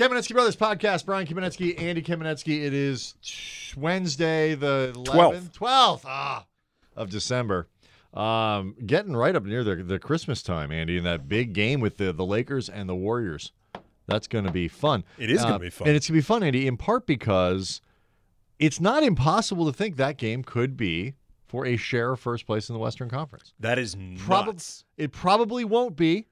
Kamenetsky Brothers podcast. Brian Kamenetsky, Andy Kamenetsky. It is Wednesday, the 12th. 12th ah, of December. Um, getting right up near the, the Christmas time, Andy, in that big game with the, the Lakers and the Warriors. That's going to be fun. It is Uh, be fun. And it's going to be fun, Andy, in part because it's not impossible to think that game could be for a share of first place in the Western Conference. That is nuts. Probably, it probably won't be.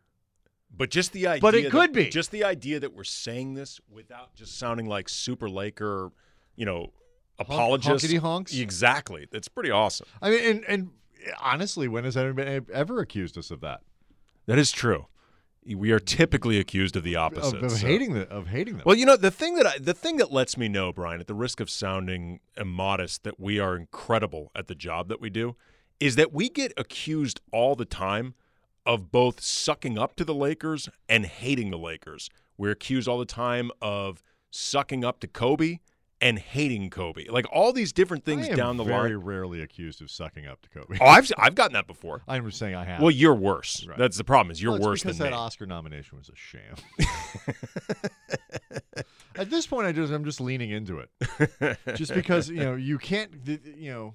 But just the idea, But it that- could be. just the idea that we're saying this without just sounding like super Laker, you know, apologists. honkity honks? Exactly. That's pretty awesome. I mean, and, and honestly, when has anyone ever accused us of that? That is true. We are typically accused of the opposite. Of, of so- hating the, of hating them. Well, you know the thing that I, the thing that lets me know, Brian, at the risk of sounding immodest, that we are incredible at the job that we do, is that we get accused all the time of both sucking up to the Lakers and hating the Lakers. We're accused all the time of sucking up to Kobe and hating Kobe. Like all these different things down the line. very rarely accused of sucking up to Kobe. Oh, I've I've gotten that before. I'm just saying I have. Well, you're worse. Right. That's the problem. Is you're Well, worse because than that me. Oscar nomination was a sham. At this point, I just I'm just leaning into it, just because you know you can't you know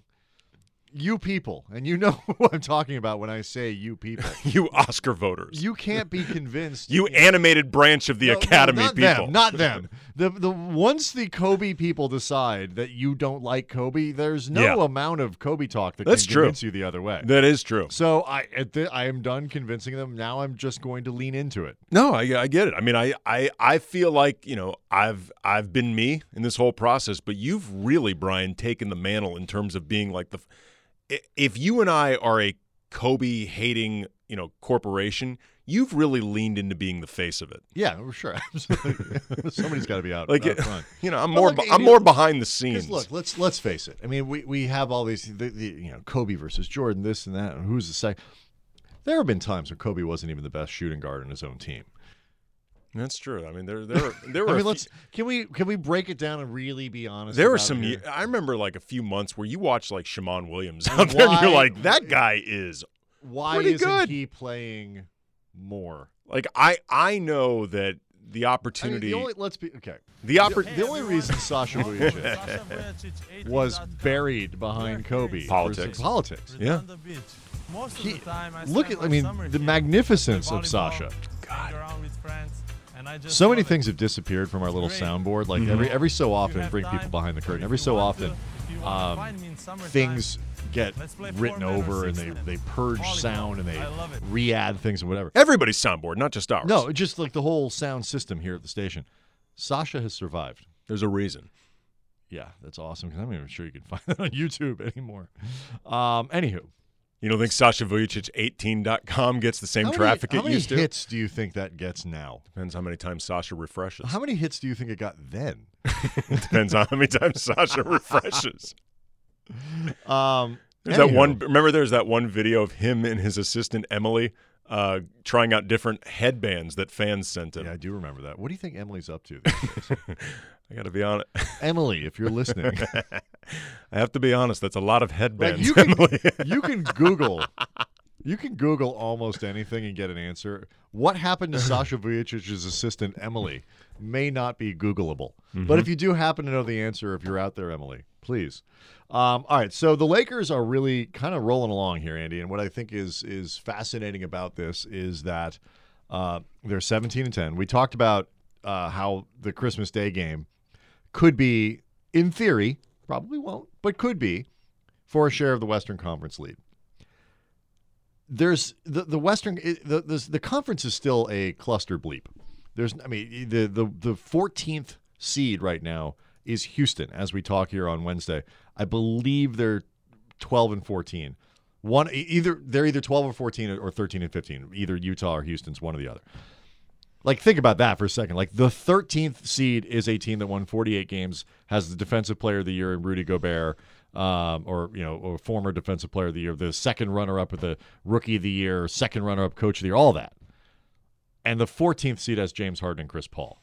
you people, and you know what I'm talking about when I say you people. you Oscar voters. You can't be convinced. You animated branch of the No, no, Academy not people. Them, not them. The the once the Kobe people decide that you don't like Kobe, there's no Yeah. amount of Kobe talk that That's can true. convince you the other way. That is true. so I at the, I am done convincing them. Now I'm just going to lean into it. No, I, I get it. I mean, I, I I feel like you know I've I've been me in this whole process, but you've really, Brian, taken the mantle in terms of being like the. If you and I are a Kobe hating you know corporation, you've really leaned into being the face of it. Yeah, for sure. Absolutely. Somebody's got to be out, Like out front. you know, I'm more look, I'm more behind the scenes. look, let's let's face it. I mean, we, we have all these, the, the, you know, Kobe versus Jordan, this and that, and who's the second. There have been times when Kobe wasn't even the best shooting guard in his own team. That's true. I mean, there there were, there were I mean, let's can we can we break it down and really be honest? There were some. I remember like a few months where you watched like Shammond Williams out there, and you're like, that guy is Why isn't good. he playing more? like I I know that the I mean, opportunity, the only let's be okay. the oppor- The only reason Sasha was buried behind Kobe Politics. politics. Yeah. He, look at I mean the magnificence of Sasha. So many things have disappeared from our little soundboard. Like every every so often, bring people behind the curtain. Every so often, um, things get written over and they they purge sound and they re-add things and whatever. everybody's soundboard, not just ours. No, just like the whole sound system here at the station. Sasha has survived. there's a reason. Yeah, that's awesome because I'm not even sure you can find that on YouTube anymore. Um, anywho, You don't think Sasha Vujacic18.com gets the same how many, traffic how it many used to? hits do you think that gets now? Depends how many times Sasha refreshes. How many hits do you think it got then? Depends on how many times Sasha refreshes. Um, There's that one. Remember, there's that one video of him and his assistant Emily uh, trying out different headbands that fans sent him. Yeah, I do remember that. What do you think Emily's up to? I got to be honest. Emily, if you're listening, I have to be honest. That's a lot of like headbands, you can you can Google. You can Google almost anything and get an answer. What happened to Sasha Vujacic's assistant Emily may not be Googleable, but if you do happen to know the answer, if you're out there, Emily, please. Um, all right, so the Lakers are really kind of rolling along here, Andy, and what I think is is fascinating about this is that uh, they're 17 and 10. We talked about uh, how the Christmas Day game could be, in theory, probably won't, but could be for a share of the Western Conference lead. There's the the Western the the, the conference is still a cluster bleep. There's I mean the the the 14th seed right now is Houston as we talk here on Wednesday. I believe they're 12 and 14. One either they're either 12 or 14 or 13 and 15. Either Utah or Houston's one or the other. Like think about that for a second. Like the 13th seed is a team that won 48 games, has the defensive player of the year in Rudy Gobert, um, or you know, or former defensive player of the year, the second runner-up with the rookie of the year, second runner-up coach of the year, all that. And the 14th seed has James Harden and Chris Paul.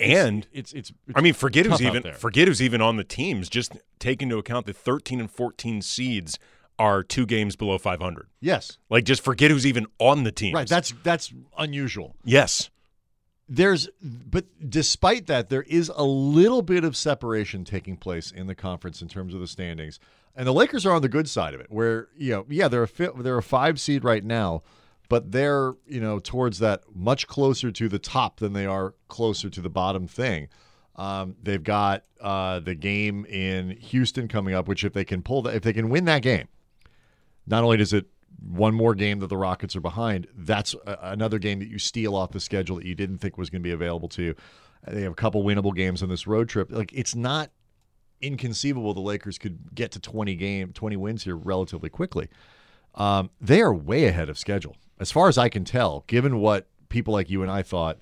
and It's it's. I mean, forget who's even forget who's even on the teams. Just take into account the 13 and 14 seeds are two games below 500. yes, Like, just forget who's even on the team. right. That's that's unusual. yes. there's but despite that there is a little bit of separation taking place in the conference in terms of the standings and the lakers are on the good side of it where you know yeah they're a fi- they're a five seed right now but they're you know towards that much closer to the top than they are closer to the bottom thing um, they've got uh, the game in houston coming up which if they can pull that if they can win that game not only does it one more game that the Rockets are behind, that's a, another game that you steal off the schedule that you didn't think was going to be available to you. They have a couple winnable games on this road trip. Like it's not inconceivable the Lakers could get to 20 game 20 wins here relatively quickly. Um, they are way ahead of schedule. As far as I can tell, given what people like you and I thought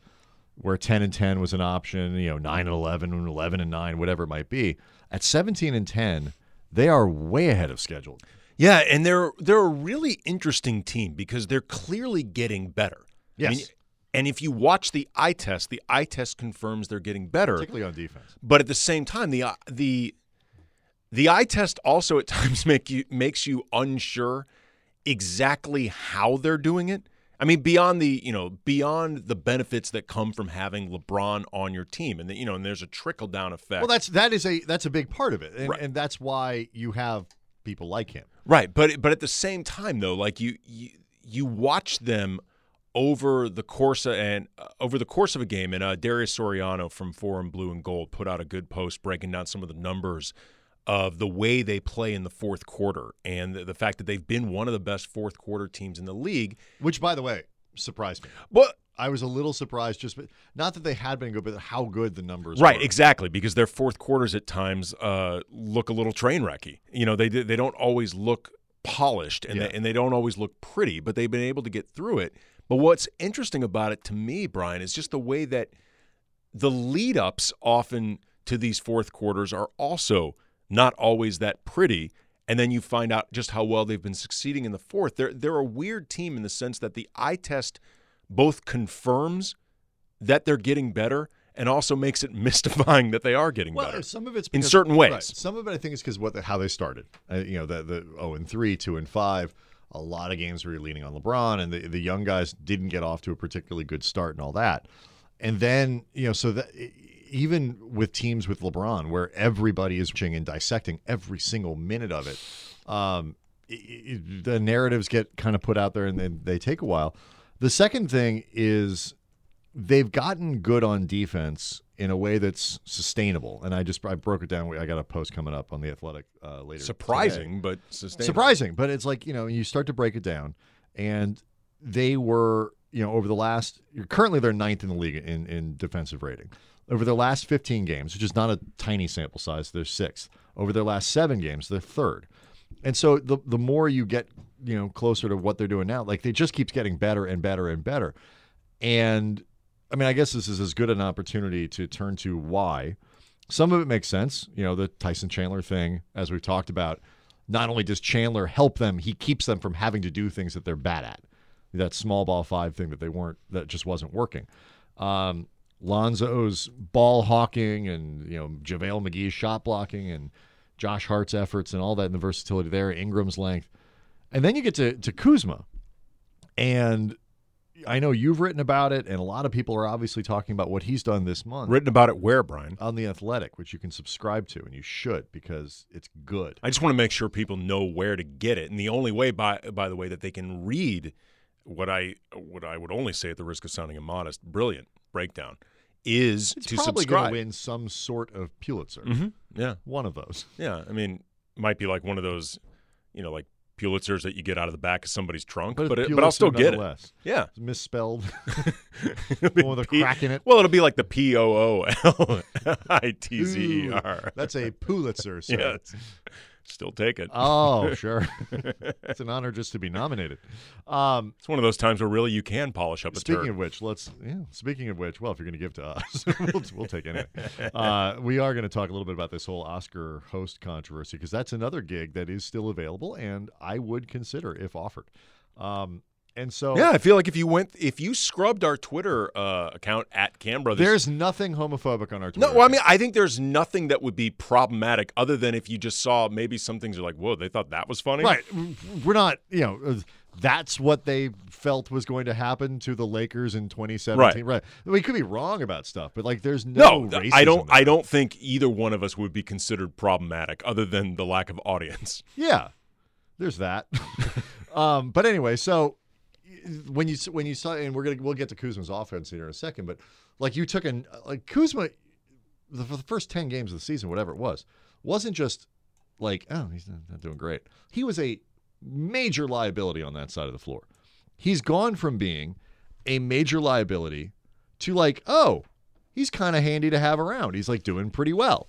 where 10 and 10 was an option, you know, 9 and 11 and 11 and 9, whatever it might be, at 17 and 10, they are way ahead of schedule. Yeah, and they're they're a really interesting team because they're clearly getting better. Yes. I mean, and if you watch the eye test, the eye test confirms they're getting better. Particularly on defense. But at the same time, the the the eye test also at times make you makes you unsure exactly how they're doing it. I mean, beyond the you know beyond the benefits that come from having LeBron on your team, and the, you know, and there's a trickle down effect. Well, that's that is a that's a big part of it, and, Right. and that's why you have people like him. Right, but but at the same time though, like you you, you watch them over the course of, and uh, over the course of a game, and uh, Darius Soriano from Forum Blue and Gold put out a good post breaking down some of the numbers of the way they play in the fourth quarter and the, the fact that they've been one of the best fourth quarter teams in the league. Which, by the way, surprised me. But I was a little surprised, just but not that they had been good, but how good the numbers. Were. Right, were. exactly, because their fourth quarters at times uh, look a little train wrecky. You know, they they don't always look polished and Yeah. they, and they don't always look pretty, but they've been able to get through it. But what's interesting about it to me, Brian, is just the way that the lead ups often to these fourth quarters are also not always that pretty. And then you find out just how well they've been succeeding in the fourth. They're they're a weird team in the sense that the eye test both confirms that they're getting better and also makes it mystifying that they are getting Well, better. some of it's in certain ways. right. Some of it, I think, is because what the, how they started. Uh, you know, the the zero and three, two and five. A lot of games where you're leaning on LeBron, and the the young guys didn't get off to a particularly good start, and all that. And then you know, so that even with teams with LeBron, where everybody is watching and dissecting every single minute of it, um, i- i- the narratives get kind of put out there, and then they take a while. The second thing is they've gotten good on defense in a way that's sustainable. And I just I broke it down. I got a post coming up on the Athletic uh, later. today. Surprising, but sustainable. surprising, but it's like you know you start to break it down, and they were you know over the last currently they're ninth in the league in in defensive rating. Over their last 15 games, which is not a tiny sample size, they're sixth. Over their last seven games, they're third. And so the the more you get, you know, closer to what they're doing now, like they just keeps getting better and better and better. And I mean, I guess this is as good an opportunity to turn to why. Some of it makes sense. You know, the Tyson Chandler thing, as we've talked about. Not only does Chandler help them, he keeps them from having to do things that they're bad at. That small ball five thing that they weren't, that just wasn't working. Um, Lonzo's ball hawking and, you know, JaVale McGee's shot blocking and Josh Hart's efforts and all that and the versatility there, Ingram's length. And then you get to, to Kuzma. And I know you've written about it, and a lot of people are obviously talking about what he's done this month Written about it where, Brian? on The Athletic, which you can subscribe to, and you should because it's good. I just want to make sure people know where to get it. And the only way by by the way that they can read what I what I would only say at the risk of sounding immodest, brilliant breakdown is It's to probably subscribe. to win some sort of Pulitzer. hmm Yeah. One of those. Yeah, I mean, might be like one of those, you know, like Pulitzers that you get out of the back of somebody's trunk, but it's it, but I'll still get it. Yeah, It's misspelled. It'll be One with a P- crack in it. Well, it'll be like the P O O L I T Z E R. That's a Pulitzer. Sir. Yes, still take it. Oh, sure. it's an honor just to be nominated. Um, It's one of those times where really you can polish up a Speaking turd. of which, let's. Yeah, speaking of which, well, if you're going to give to us, we'll, we'll take it. Uh, we are going to talk a little bit about this whole Oscar host controversy because that's another gig that is still available, and I would consider if offered. Um, And so Yeah, I feel like if you went, if you scrubbed our Twitter uh, account at Kam Brothers, there's nothing homophobic on our Twitter. no. Well, I mean, I think there's nothing that would be problematic other than if you just saw maybe some things are like, whoa, they thought that was funny. Right. We're not, you know, uh, that's what they felt was going to happen to the Lakers in 2017. Right. We could be wrong about stuff, but like there's no, No, racism I don't. I don't think either one of us would be considered problematic, other than the lack of audience. Yeah. There's that. um, but anyway, so when you when you saw and we're to we'll get to Kuzma's offense here in a second, but like you took an like Kuzma the, for the first 10 games of the season, whatever it was, wasn't just like, oh, he's not doing great. He was a major liability on that side of the floor. He's gone from being a major liability to like, oh, he's kind of handy to have around. He's like doing pretty well.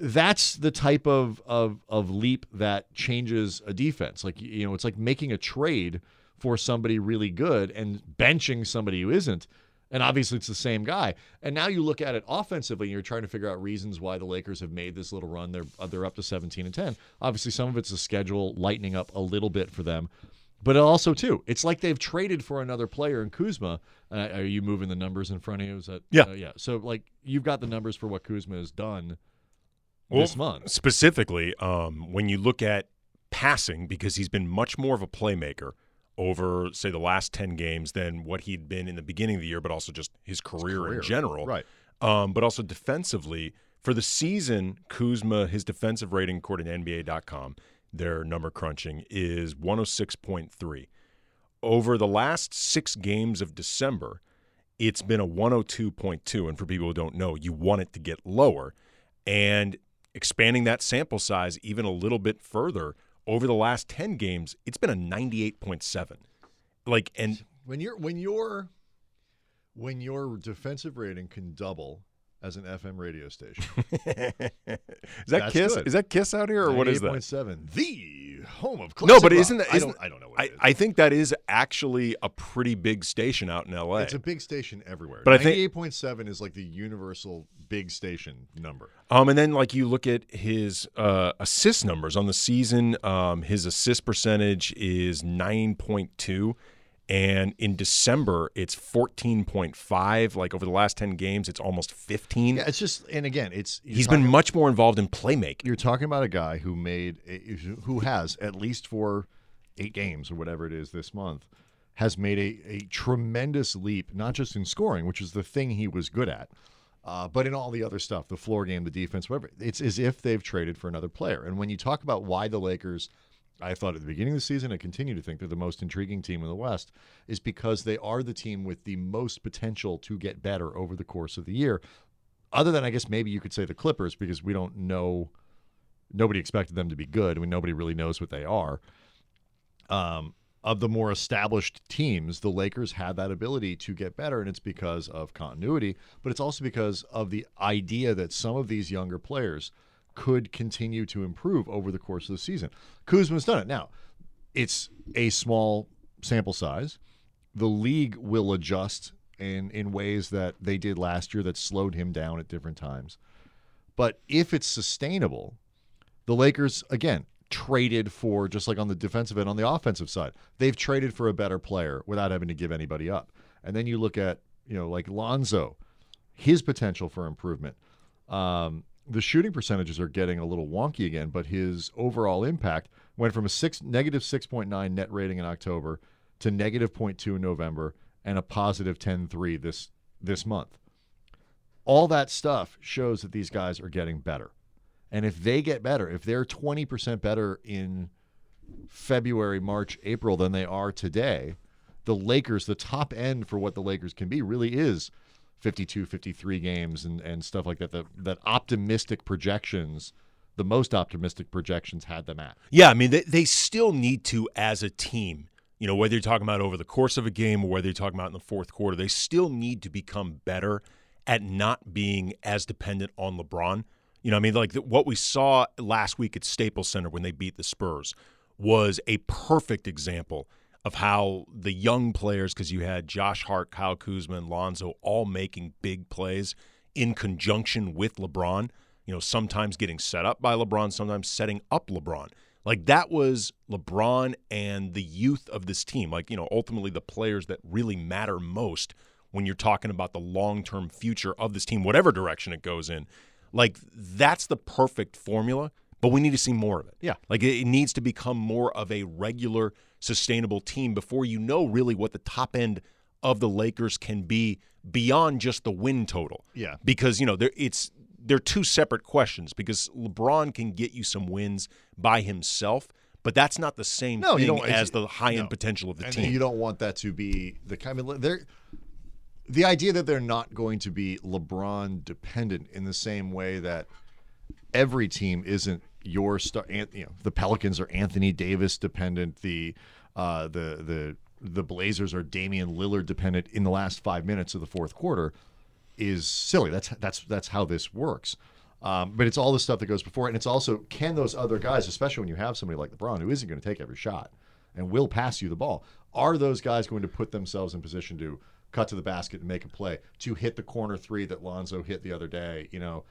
That's the type of, of of leap that changes a defense. Like you know, it's like making a trade for somebody really good and benching somebody who isn't. And obviously, it's the same guy. And now you look at it offensively, and you're trying to figure out reasons why the Lakers have made this little run. They're uh, they're up to 17 and 10. Obviously, some of it's the schedule lightening up a little bit for them, but also too, it's like they've traded for another player in Kuzma. Uh, are you moving the numbers in front of you? Is that Yeah. uh, yeah? So like you've got the numbers for what Kuzma has done Well, this month. Specifically, um, when you look at passing, because he's been much more of a playmaker over, say, the last 10 games than what he'd been in the beginning of the year, but also just his career, career, in general. right. Um, but also defensively, for the season, Kuzma, his defensive rating, according to NBA.com, their number crunching, is 106.3. Over the last six games of December, it's been a 102.2. And for people who don't know, you want it to get lower. And expanding that sample size even a little bit further over the last 10 games, it's been a 98.7. Like, and When you're when your when your defensive rating can double as an FM radio station, is that That's Kiss? good. Is that Kiss out here or what is that? 98.7, the home of No, but isn't that? I don't I don't know what I. I think that is actually a pretty big station out in L.A. it's a big station everywhere. But I think- eight point seven is like the universal big station number. Um, and then like you look at his uh, assist numbers on the season, um, his assist percentage is nine point two, and in December it's fourteen point five. Like over the last ten games, it's almost fifteen. Yeah, it's just and again, it's He's been much more involved in playmaking. you're talking about a guy who made who has at least for eight games or whatever it is this month has made a, a tremendous leap not just in scoring which is the thing he was good at uh, but in all the other stuff the floor game the defense whatever it's as if they've traded for another player and when you talk about why the lakers I thought at the beginning of the season, I continue to think they're the most intriguing team in the West, is because they are the team with the most potential to get better over the course of the year. Other than, I guess, maybe you could say the Clippers, because we don't know nobody expected them to be good. I mean, nobody really knows what they are. Um, of the more established teams, the Lakers have that ability to get better, and it's because of continuity, but it's also because of the idea that some of these younger players could continue to improve over the course of the season. Kuzma's done it. Now, it's a small sample size. The league will adjust in in ways that they did last year that slowed him down at different times. But if it's sustainable, the Lakers again traded for just like on the defensive end on the offensive side. They've traded for a better player without having to give anybody up. And then you look at, you know, like Lonzo, his potential for improvement. Um, the shooting percentages are getting a little wonky again, but his overall impact went from a six negative six point nine net rating in October to negative 0.2 in November and a positive 10-3 this this month. All that stuff shows that these guys are getting better. And if they get better, if they're 20% better in February, March, April than they are today, the Lakers, the top end for what the Lakers can be, really is 52, 53 games and, and stuff like that. The, that optimistic projections, the most optimistic projections had them at. Yeah, I mean, they, they still need to, as a team, you know, whether you're talking about over the course of a game or whether you're talking about in the fourth quarter, they still need to become better at not being as dependent on LeBron. You know, I mean, like the, what we saw last week at Staples Center when they beat the Spurs was a perfect example of how the young players, because you had Josh Hart, Kyle Kuzma, and Lonzo all making big plays in conjunction with LeBron. You know, sometimes getting set up by LeBron, sometimes setting up LeBron. Like that was LeBron and the youth of this team. Like, you know, ultimately the players that really matter most when you're talking about the long term future of this team, whatever direction it goes in. Like, that's the perfect formula, but we need to see more of it. Yeah. Like, it needs to become more of a regular, sustainable team before you know really what the top end of the Lakers can be beyond just the win total. Yeah. Because, you know, there it's they're two separate questions because LeBron can get you some wins by himself, but that's not the same No, thing as the high end no. potential of the and team. you don't want that to be the kind of they're the idea that they're not going to be LeBron dependent in the same way that every team isn't your star. You know, the Pelicans are Anthony Davis dependent. The uh, the the the Blazers are Damian Lillard dependent in the last five minutes of the fourth quarter is silly. That's that's that's how this works. Um, but it's all the stuff that goes before it, and it's also can those other guys, especially when you have somebody like LeBron who isn't going to take every shot and will pass you the ball, are those guys going to put themselves in position to cut to the basket and make a play, to hit the corner three that Lonzo hit the other day, you know,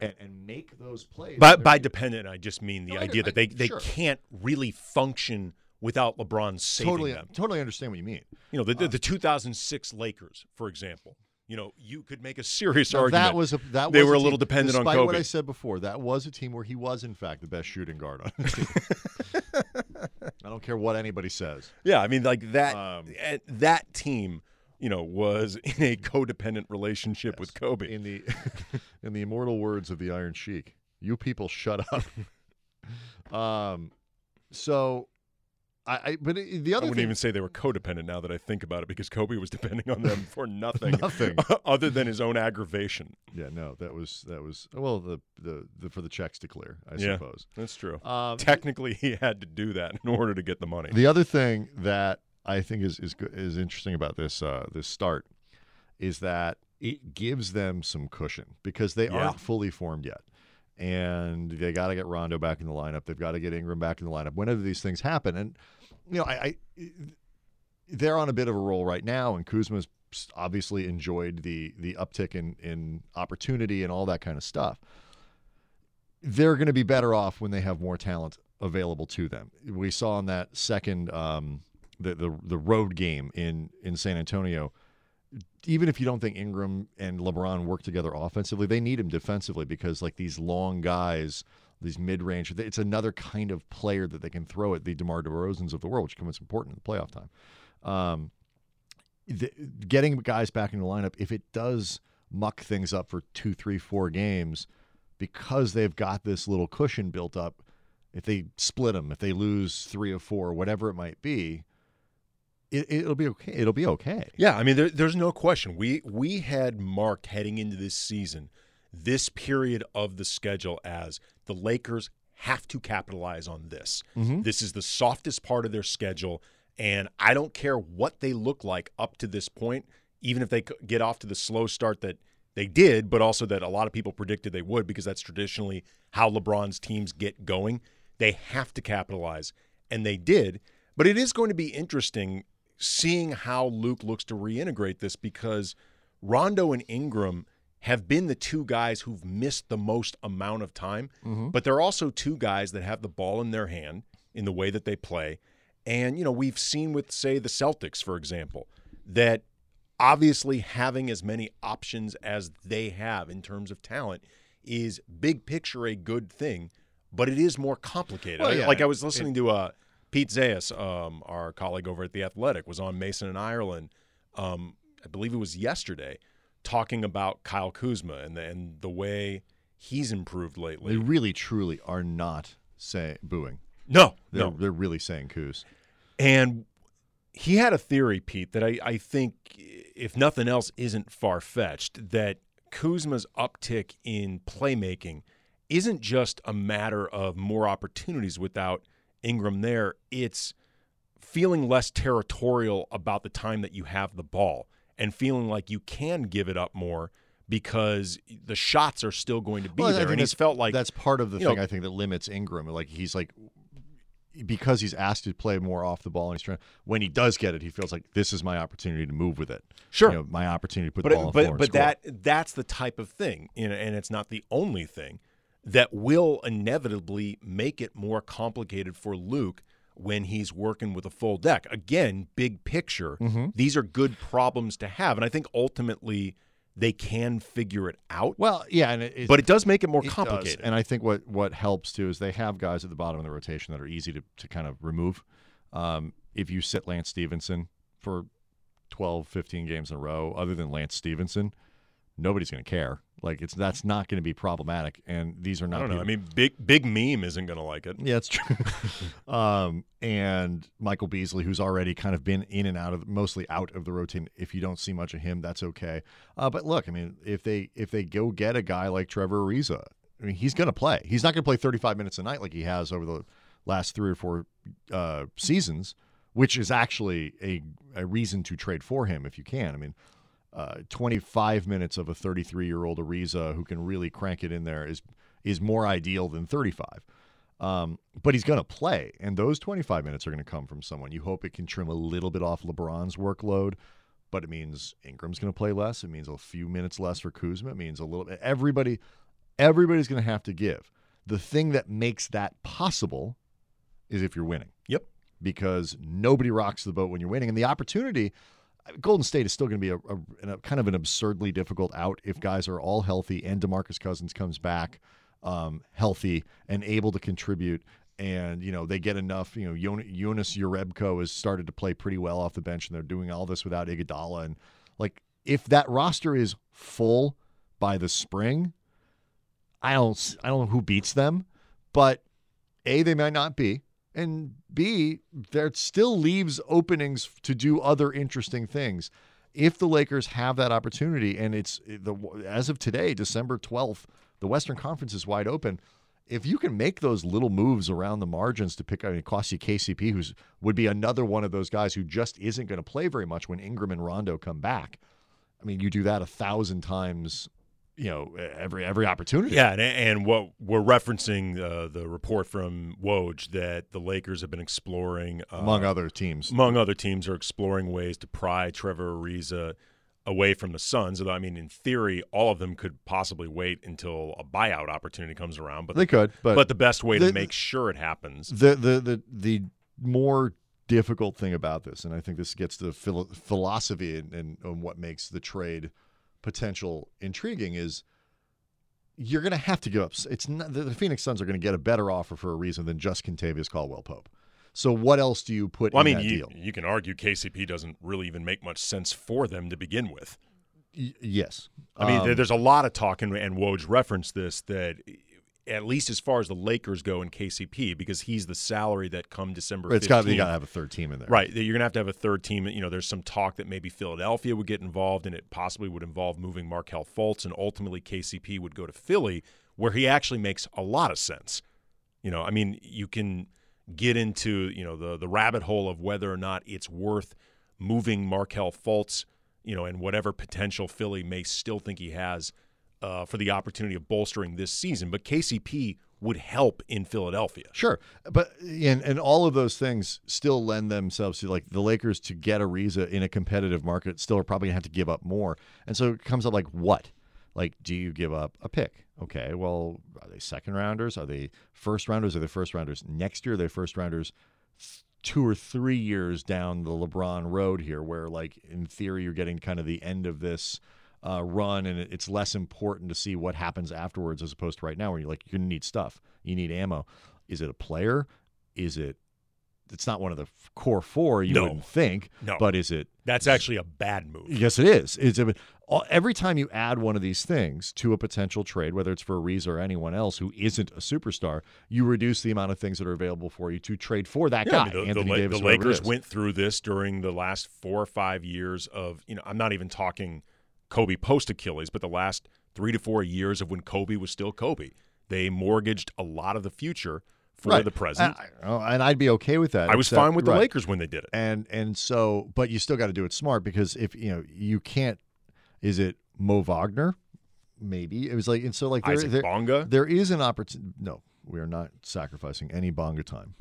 and, and make those plays? by, by dependent, I just mean the No, idea I- that they, they sure. can't really function without LeBron saving totally, them. totally understand what you mean. You know, the, the, the 2006 Lakers, for example. You know, you could make a serious argument. that was a that they was were a team- little dependent on despite Kobe. what I said before, that was a team where he was in fact the best shooting guard on the team. I don't care what anybody says. Yeah, I mean, like that. Um, eh, that team, you know, was in a codependent relationship with Kobe. In the in the immortal words of the Iron Sheik, you people shut up. um, so I, I but the other I wouldn't thing, even say they were codependent now that I think about it, because Kobe was depending on them for nothing, Nothing. other than his own aggravation. yeah, no, that was that was well the the, the for the checks to clear, I Yeah. suppose. That's true. Um, Technically, he had to do that in order to get the money. The other thing that I think is is is interesting about this uh, this start is that it gives them some cushion because they Yeah. aren't fully formed yet, and they got to get Rondo back in the lineup. They've got to get Ingram back in the lineup. Whenever these things happen, and you know, I, I they're on a bit of a roll right now, and Kuzma's obviously enjoyed the the uptick in in opportunity and all that kind of stuff they're going to be better off when they have more talent available to them. We saw in that second um, the, the the road game in in San Antonio. Even if you don't think Ingram and LeBron work together offensively, they need him defensively because like these long guys, these mid range, it's another kind of player that they can throw at the DeMar DeRozans of the world, which becomes important in the playoff time. Um, the, getting guys back in the lineup, if it does muck things up for two, three, four games, because they've got this little cushion built up, if they split them, if they lose three or four, whatever it might be, it, it'll be okay. It'll be okay. Yeah, I mean, there, there's no question. We we had marked heading into this season, this period of the schedule as the Lakers have to capitalize on this. Mm-hmm. This is the softest part of their schedule, and I don't care what they look like up to this point, even if they get off to the slow start that they did, but also that a lot of people predicted they would, because that's traditionally how LeBron's teams get going. They have to capitalize, and they did. But it is going to be interesting seeing how Luke looks to reintegrate this because Rondo and Ingram have been the two guys who've missed the most amount of time, but they're also two guys that have the ball in their hand in the way that they play. And, you know, we've seen with, say, the Celtics, for example, that obviously having as many options as they have in terms of talent is big picture a good thing, but it is more complicated. Well, yeah, like I was listening to uh, Pete Zayas, um, our colleague over at the Athletic, was on Mason and Ireland. Um, I believe it was yesterday, talking about Kyle Kuzma and the, and the way he's improved lately. They really, truly are not saying booing. No, They're, no, they're really saying Kuz. And he had a theory, Pete, that I, I think, if nothing else, isn't far fetched. That Kuzma's uptick in playmaking isn't just a matter of more opportunities without Ingram there. It's feeling less territorial about the time that you have the ball and feeling like you can give it up more because the shots are still going to be Well, there. And he's felt like that's part of the thing know- I think that limits Ingram. Like he's like because he's asked to play more off the ball and he's trying when he does get it, he feels like this is my opportunity to move with it. Sure. You know, my opportunity to put but the ball on the but floor but that that's the type of thing, you know, and it's not the only thing that will inevitably make it more complicated for Luke when he's working with a full deck. Again, big picture, Mm-hmm. these are good problems to have. And I think ultimately they can figure it out. Well, yeah, and it, But it does make it more It does. complicated. And I think what what helps too is they have guys at the bottom of the rotation that are easy to, to kind of remove. Um, if you sit Lance Stephenson for 12, 15 games in a row, other than Lance Stephenson, nobody's going to care. Like it's that's not going to be problematic. And these are not. I don't know. I mean, big big meme isn't going to like it. yeah, it's true. um, and Michael Beasley, who's already kind of been in and out of, mostly out of the rotation. If you don't see much of him, that's okay. Uh, but look, I mean, if they if they go get a guy like Trevor Ariza, I mean, he's going to play. He's not going to play 35 minutes a night like he has over the last three or four uh, seasons, which is actually a a reason to trade for him if you can. I mean. Uh, 25 minutes of a 33 year old Ariza who can really crank it in there is is more ideal than 35. Um, but he's going to play, and those 25 minutes are going to come from someone. You hope it can trim a little bit off LeBron's workload, but it means Ingram's going to play less. It means a few minutes less for Kuzma. It means a little bit. Everybody, everybody's going to have to give. The thing that makes that possible is if you're winning. Yep. Because nobody rocks the boat when you're winning, and the opportunity. Golden State is still going to be a, a, a kind of an absurdly difficult out if guys are all healthy and DeMarcus Cousins comes back um, healthy and able to contribute. And you know they get enough. You know Jonas Jerebko has started to play pretty well off the bench, and they're doing all this without Iguodala. And like if that roster is full by the spring, I don't I don't know who beats them, but a they might not be, and b there still leaves openings to do other interesting things. If the Lakers have that opportunity, and it's the as of today, December twelfth, the Western Conference is wide open. If you can make those little moves around the margins to pick, I mean, you KCP, who's would be another one of those guys who just isn't going to play very much when Ingram and Rondo come back. I mean, you do that a thousand times, you know, every every opportunity. Yeah, and, and what we're referencing uh, the report from Woj that the Lakers have been exploring uh, among other teams. among other teams are exploring ways to pry Trevor Ariza away from the Suns. Although I mean, in theory, all of them could possibly wait until a buyout opportunity comes around. But They could, but, but the best way the- to make sure it happens. the the the the more difficult thing about this, and I think this gets to the philo- philosophy and, and, and what makes the trade potential intriguing is you're going to have to give up. It's not, the, the Phoenix Suns are going to get a better offer for a reason than just Kentavious Caldwell Pope. So what else do you put Well, I mean, you, deal? you can argue KCP doesn't really even make much sense for them to begin with. Y- yes, I mean, Um, there- there's a lot of talk, and, and Woj referenced this that at least as far as the Lakers go in KCP, because he's the salary that come December. it's got you got to have a third team in there, Right, you're gonna have to have a third team. You know, there's some talk that maybe Philadelphia would get involved, and it possibly would involve moving Markelle Fultz, and ultimately KCP would go to Philly, where he actually makes a lot of sense. You know, I mean, you can get into you know the the rabbit hole of whether or not it's worth moving Markelle Fultz, you know, and whatever potential Philly may still think he has uh, for the opportunity of bolstering this season. But KCP would help in Philadelphia. Sure, but and and all of those things still lend themselves to like the Lakers to get Ariza in a competitive market still are probably gonna have to give up more, and so it comes up like what, like do you give up a pick? Okay, well are they second rounders? Are they first rounders? Are they first rounders next year? Are they first rounders two or three years down the LeBron road here, where like in theory you're getting kind of the end of this. Uh, run and it's less important to see what happens afterwards as opposed to right now where you're like you're gonna need stuff you need ammo is it a player is it it's not one of the core four you No. wouldn't think No. but is it That's actually a bad move. yes it is it's a, every time you add one of these things to a potential trade whether it's for Ariza or anyone else who isn't a superstar you reduce the amount of things that are available for you to trade for that Yeah, guy I mean, the, Anthony the, Davis the Lakers is. went through this during the last four or five years of, you know, I'm not even talking Kobe post Achilles, but the last three to four years of when Kobe was still Kobe. They mortgaged a lot of the future for Right. the present. and, I- and I'd be okay with that I was except- fine with the right. Lakers when they did it. and and so but you still got to do it smart because if you know you can't is it Mo Wagner maybe it was like and so like there, Isaac there, Bonga. there is an opportunity no we are not sacrificing any bonga time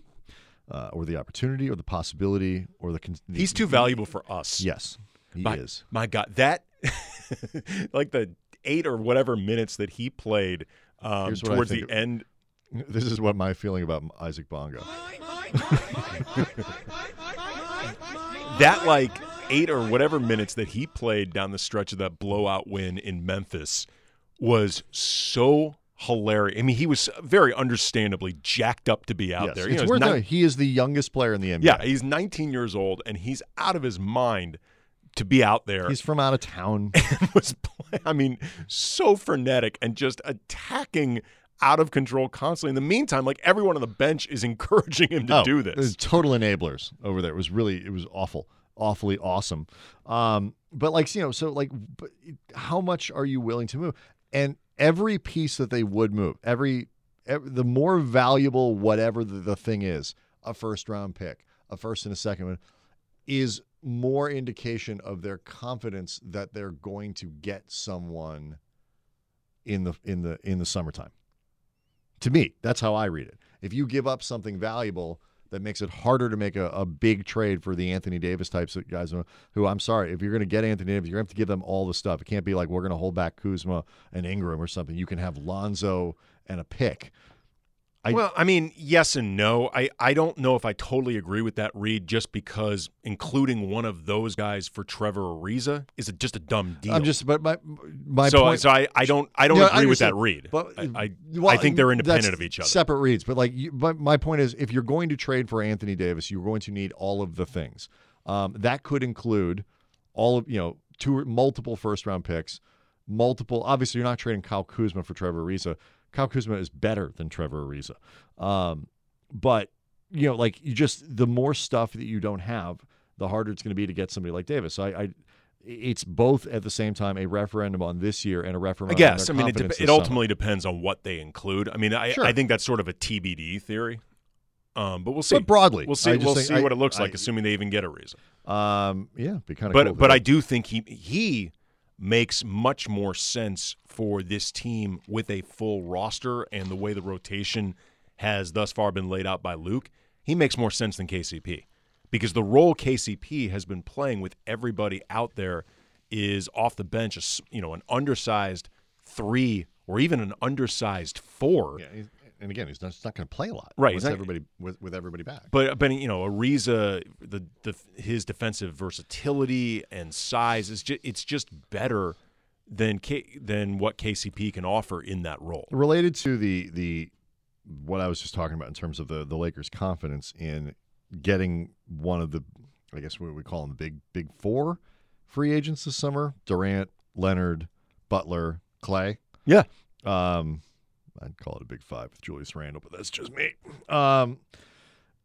uh, or the opportunity or the possibility or the, con- the He's too valuable for us. yes he my, is My God, that like the eight or whatever minutes that he played um, Here's what I towards the of- end. This is what my feeling about Isaac Bonga. that like eight or whatever minutes that he played down the stretch of that blowout win in Memphis was so hilarious. I mean, he was very understandably jacked up to be out Yes, there. It's know, worth he's noting, he is the youngest player in the NBA. yeah, he's 19 years old and he's out of his mind to be out there. He's from out of town. was I mean, so frenetic and just attacking out of control constantly. In the meantime, like everyone on the bench is encouraging him to Oh, do this. total enablers over there. It was really, it was awful, awfully awesome. Um, but like you know, so like, but how much are you willing to move? And every piece that they would move, every, ev the more valuable whatever the, the thing is, a first round pick, a first and a second one, is more indication of their confidence that they're going to get someone in the in the in the summertime. To me, that's how I read it. If you give up something valuable that makes it harder to make a, a big trade for the Anthony Davis types of guys who I'm sorry, if you're going to get Anthony Davis, you're going to have to give them all the stuff. It can't be like we're going to hold back Kuzma and Ingram or something. You can have Lonzo and a pick. I- well, I mean, yes and no. I, I don't know if I totally agree with that read just because including one of those guys for Trevor Ariza is a, just a dumb deal. I'm just, but my my so, point. so I, I don't I don't I agree with that read. But I, I, well, I think they're independent of each other. Separate reads, but like, you, but my point is, if you're going to trade for Anthony Davis, you're going to need all of the things. Um, that could include all of you know, two multiple first round picks, multiple. Obviously, you're not trading Kyle Kuzma for Trevor Ariza. Kyle Kuzma is better than Trevor Ariza, um, but you know, like you just the more stuff that you don't have, the harder it's going to be to get somebody like Davis. So I. I it's both at the same time a referendum on this year and a referendum. I guess. I mean, it, dep- it this summer. ultimately depends on what they include. I mean, I, Sure. I think that's sort of a TBD theory. Um, but we'll see. But broadly, we'll see. We'll see I- what it looks like, I- assuming they even get a reason. Um, yeah, be kind of. But cool but I do think he he makes much more sense for this team with a full roster and the way the rotation has thus far been laid out by Luke. He makes more sense than KCP because the role KCP has been playing with everybody out there is off the bench, you know, an undersized three or even an undersized four. Yeah, and again, he's not, he's not going to play a lot. Right, with he's not- everybody with, with everybody back. But but you know, Ariza, the, the his defensive versatility and size is just it's just better than K, than what KCP can offer in that role. related to the the what I was just talking about in terms of the the Lakers' confidence in getting one of the, I guess what we call them the big big four free agents this summer: Durant, Leonard, Butler, Clay. Yeah. Um, I'd call it a big five with Julius Randle, but that's just me. Um,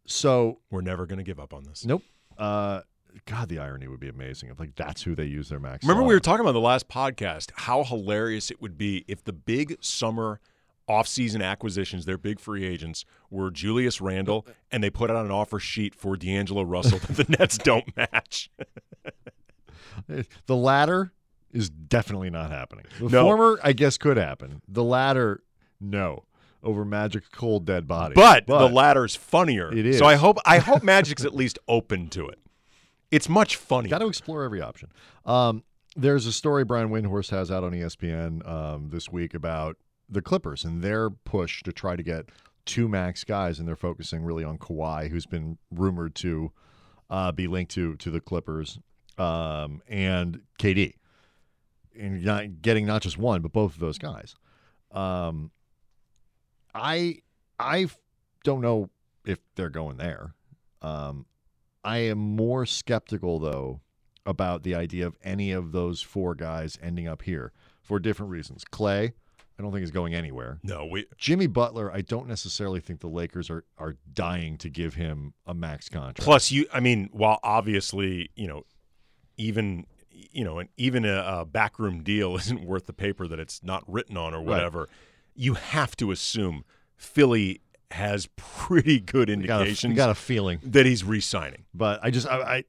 so We're never going to give up on this. nope. Uh, God, the irony would be amazing if like that's who they use their max. Remember, we were talking about the last podcast how hilarious it would be if the big summer offseason acquisitions, their big free agents, were Julius Randle, and they put out an offer sheet for D'Angelo Russell that the Nets don't match. The latter is definitely not happening. The No. former, I guess, could happen. The latter, no. Over Magic's cold dead body. But, the latter's funnier. It is. So I hope I hope Magic's at least open to it. It's much funnier. got to explore every option. Um, there's a story Brian Windhorst has out on ESPN um, this week about the Clippers and their push to try to get two max guys, and they're focusing really on Kawhi, who's been rumored to uh, be linked to to the Clippers, um, and KD, and not getting not just one but both of those guys. Um, I I don't know if they're going there. Um, I am more skeptical though about the idea of any of those four guys ending up here for different reasons. Clay, I don't think he's going anywhere. no, we Jimmy Butler, I don't necessarily think the Lakers are are dying to give him a max contract. Plus, you, I mean, while obviously, you know, even you know, and even a, a backroom deal isn't worth the paper that it's not written on or whatever. You have to assume Philly has pretty good You got, a, indications you got a feeling, that he's re-signing. but I just I, I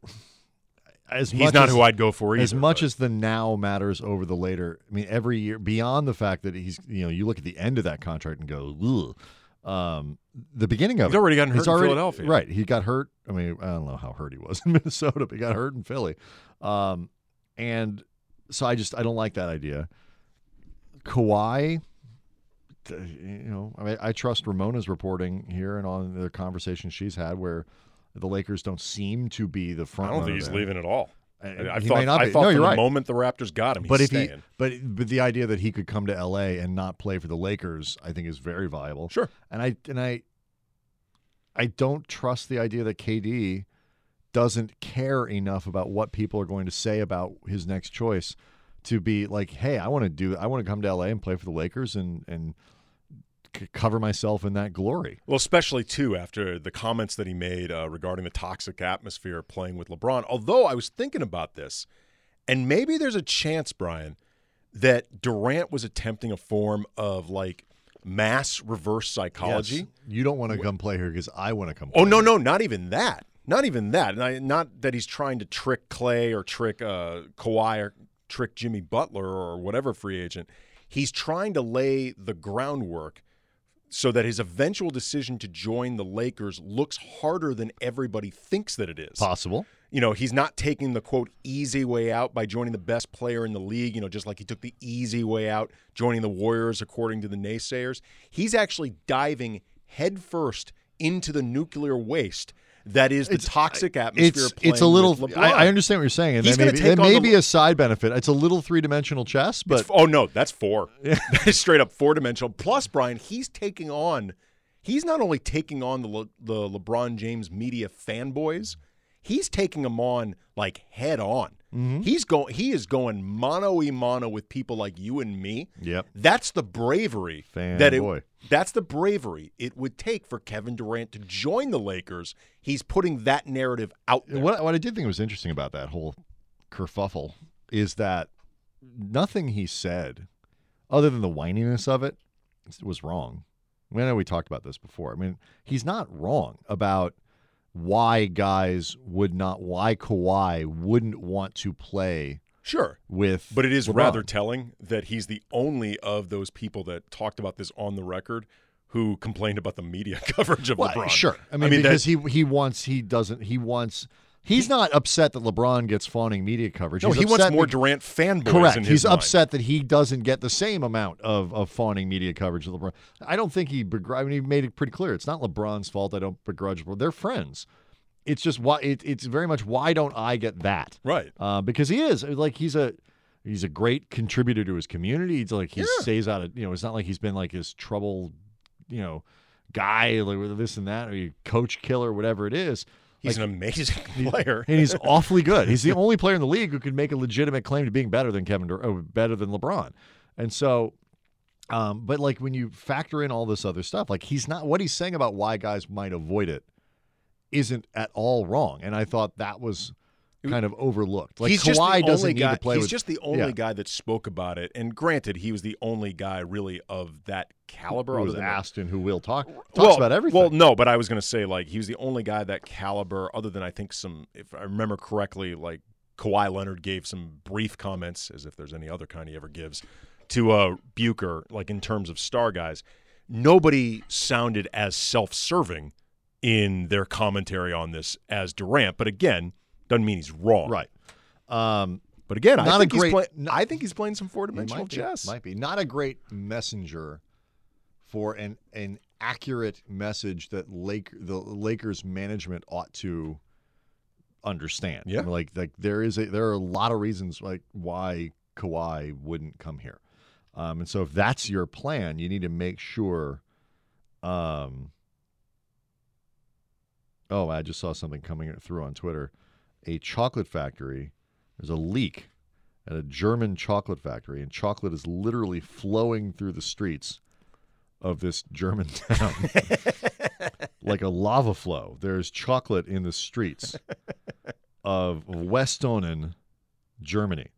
as He's much not as, who I'd go for either. as much but- as the now matters over the later. I mean, every year beyond the fact that he's you know you look at the end of that contract and go. Um, the beginning of he's it, already gotten hurt in already, Philadelphia, Right. He got hurt. I mean, I don't know how hurt he was in Minnesota, but he got hurt in Philly. Um, and so I just I don't like that idea. Kawhi, Uh, you know, I mean, I trust Ramona's reporting here and on the conversation she's had where the Lakers don't seem to be the front. I don't think he's leaving at all. Uh, I, I thought, I thought No, the right. moment the Raptors got him, he's But if staying. he, but but the idea that he could come to L.A. and not play for the Lakers, I think is very viable. Sure. And I and I, I don't trust the idea that KD doesn't care enough about what people are going to say about his next choice to be like, hey, I want to do, I want to come to L.A. and play for the Lakers and and c- cover myself in that glory. Well, especially too after the comments that he made uh, regarding the toxic atmosphere playing with LeBron. Although I was thinking about this, and maybe there's a chance, Brian, that Durant was attempting a form of like mass reverse psychology. Yes. You don't want to come play here because I want to come. Oh no, here. no, not even that. Not even that. And I, not that he's trying to trick Clay or trick uh, Kawhi or trick Jimmy Butler or whatever free agent. He's trying to lay the groundwork so that his eventual decision to join the Lakers looks harder than everybody thinks that it is. Possible. You know, he's not taking the quote easy way out by joining the best player in the league, you know, just like he took the easy way out joining the Warriors according to the naysayers. He's actually diving headfirst into the nuclear waste that is the It's- toxic atmosphere. It's playing it's a little. I, I understand what you're saying, and He's that may be, that may the- be a side benefit. It's a little three dimensional chess, but oh no, that's four. that is straight up four dimensional. Plus, Brian, he's taking on. He's not only taking on the Le, the LeBron James media fanboys, he's taking them on like head on. Mm-hmm. He's going. He is going mano y mano with people like you and me. Yep. That's the bravery that it. Fanboy. That's the bravery it would take for Kevin Durant to join the Lakers. He's putting that narrative out there. what what I did think was interesting about that whole kerfuffle is that nothing he said, other than the whininess of it, was wrong. I know we talked about this before. I mean, he's not wrong about why guys would not, why Kawhi wouldn't want to play Sure. with. But it is LeBron. rather telling that he's the only of those people that talked about this on the record who complained about the media coverage of Well, LeBron. Sure. I mean, that- because he he wants he doesn't he wants he's not upset that LeBron gets fawning media coverage. no, He's he wants more be- Durant fanboys. Correct. In his He's mind. upset that he doesn't get the same amount of, of fawning media coverage of LeBron. I don't think he. I mean, he made it pretty clear. It's not LeBron's fault. I don't begrudge. LeBron. They're friends. It's just why it, it's very much why don't I get that? Right. Uh, because he is like he's a he's a great contributor to his community. He's like he Yeah. stays out of you know. It's not like he's been like his trouble, you know, guy like with this and that or you coach killer whatever it is. He's Like, an amazing player. and he's awfully good. He's the only player in the league who could make a legitimate claim to being better than Kevin, Dur- oh, better than LeBron. And so, um, but like when you factor in all this other stuff, like he's not what he's saying about why guys might avoid it isn't at all wrong. And I thought that was kind of overlooked. Like he's Kawhi just doesn't need guy, to play He's with. just the only yeah. guy that spoke about it. And granted, he was the only guy really of that caliber. who was and who will talk talks well, about everything. Well, no, but I was going to say like he was the only guy that caliber, other than I think some, if I remember correctly, like Kawhi Leonard gave some brief comments, as if there's any other kind he ever gives, to uh, Bucher, like in terms of star guys. Nobody sounded as self-serving in their commentary on this as Durant, but again, doesn't mean he's wrong. right. Um, But again, I Not a think he's great- play- no- I think he's playing some might be, chess. Might be not a great messenger for an an accurate message that Lake the Lakers management ought to understand. Yeah. I mean, like like there is a there are a lot of reasons like why Kawhi wouldn't come here, um, and so if that's your plan, you need to make sure. Um, oh, I just saw something coming through on Twitter. A chocolate factory. There's a leak at a German chocolate factory, and chocolate is literally flowing through the streets of this German town like a lava flow. There's chocolate in the streets of Westönnen, Germany.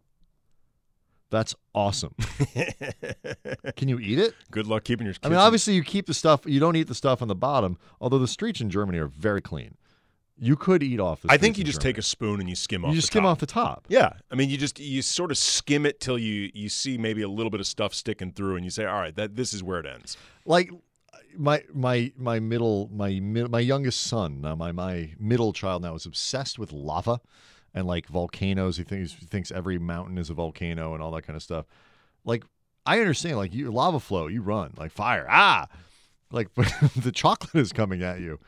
That's awesome. Can you eat it? Good luck keeping your. I mean, obviously, you keep the stuff. You don't eat the stuff on the bottom. Although the streets in Germany are very clean, you could eat off. the I think you just take a spoon and you skim off. You just the skim top. off the top. Yeah, I mean, you just you sort of skim it till you you see maybe a little bit of stuff sticking through, and you say, "All right, that this is where it ends." like my my my middle my my youngest son now my my middle child now is obsessed with lava and like volcanoes he thinks he thinks every mountain is a volcano and all that kind of stuff like I understand, like you lava flow, you run like fire, ah, like but the chocolate is coming at you.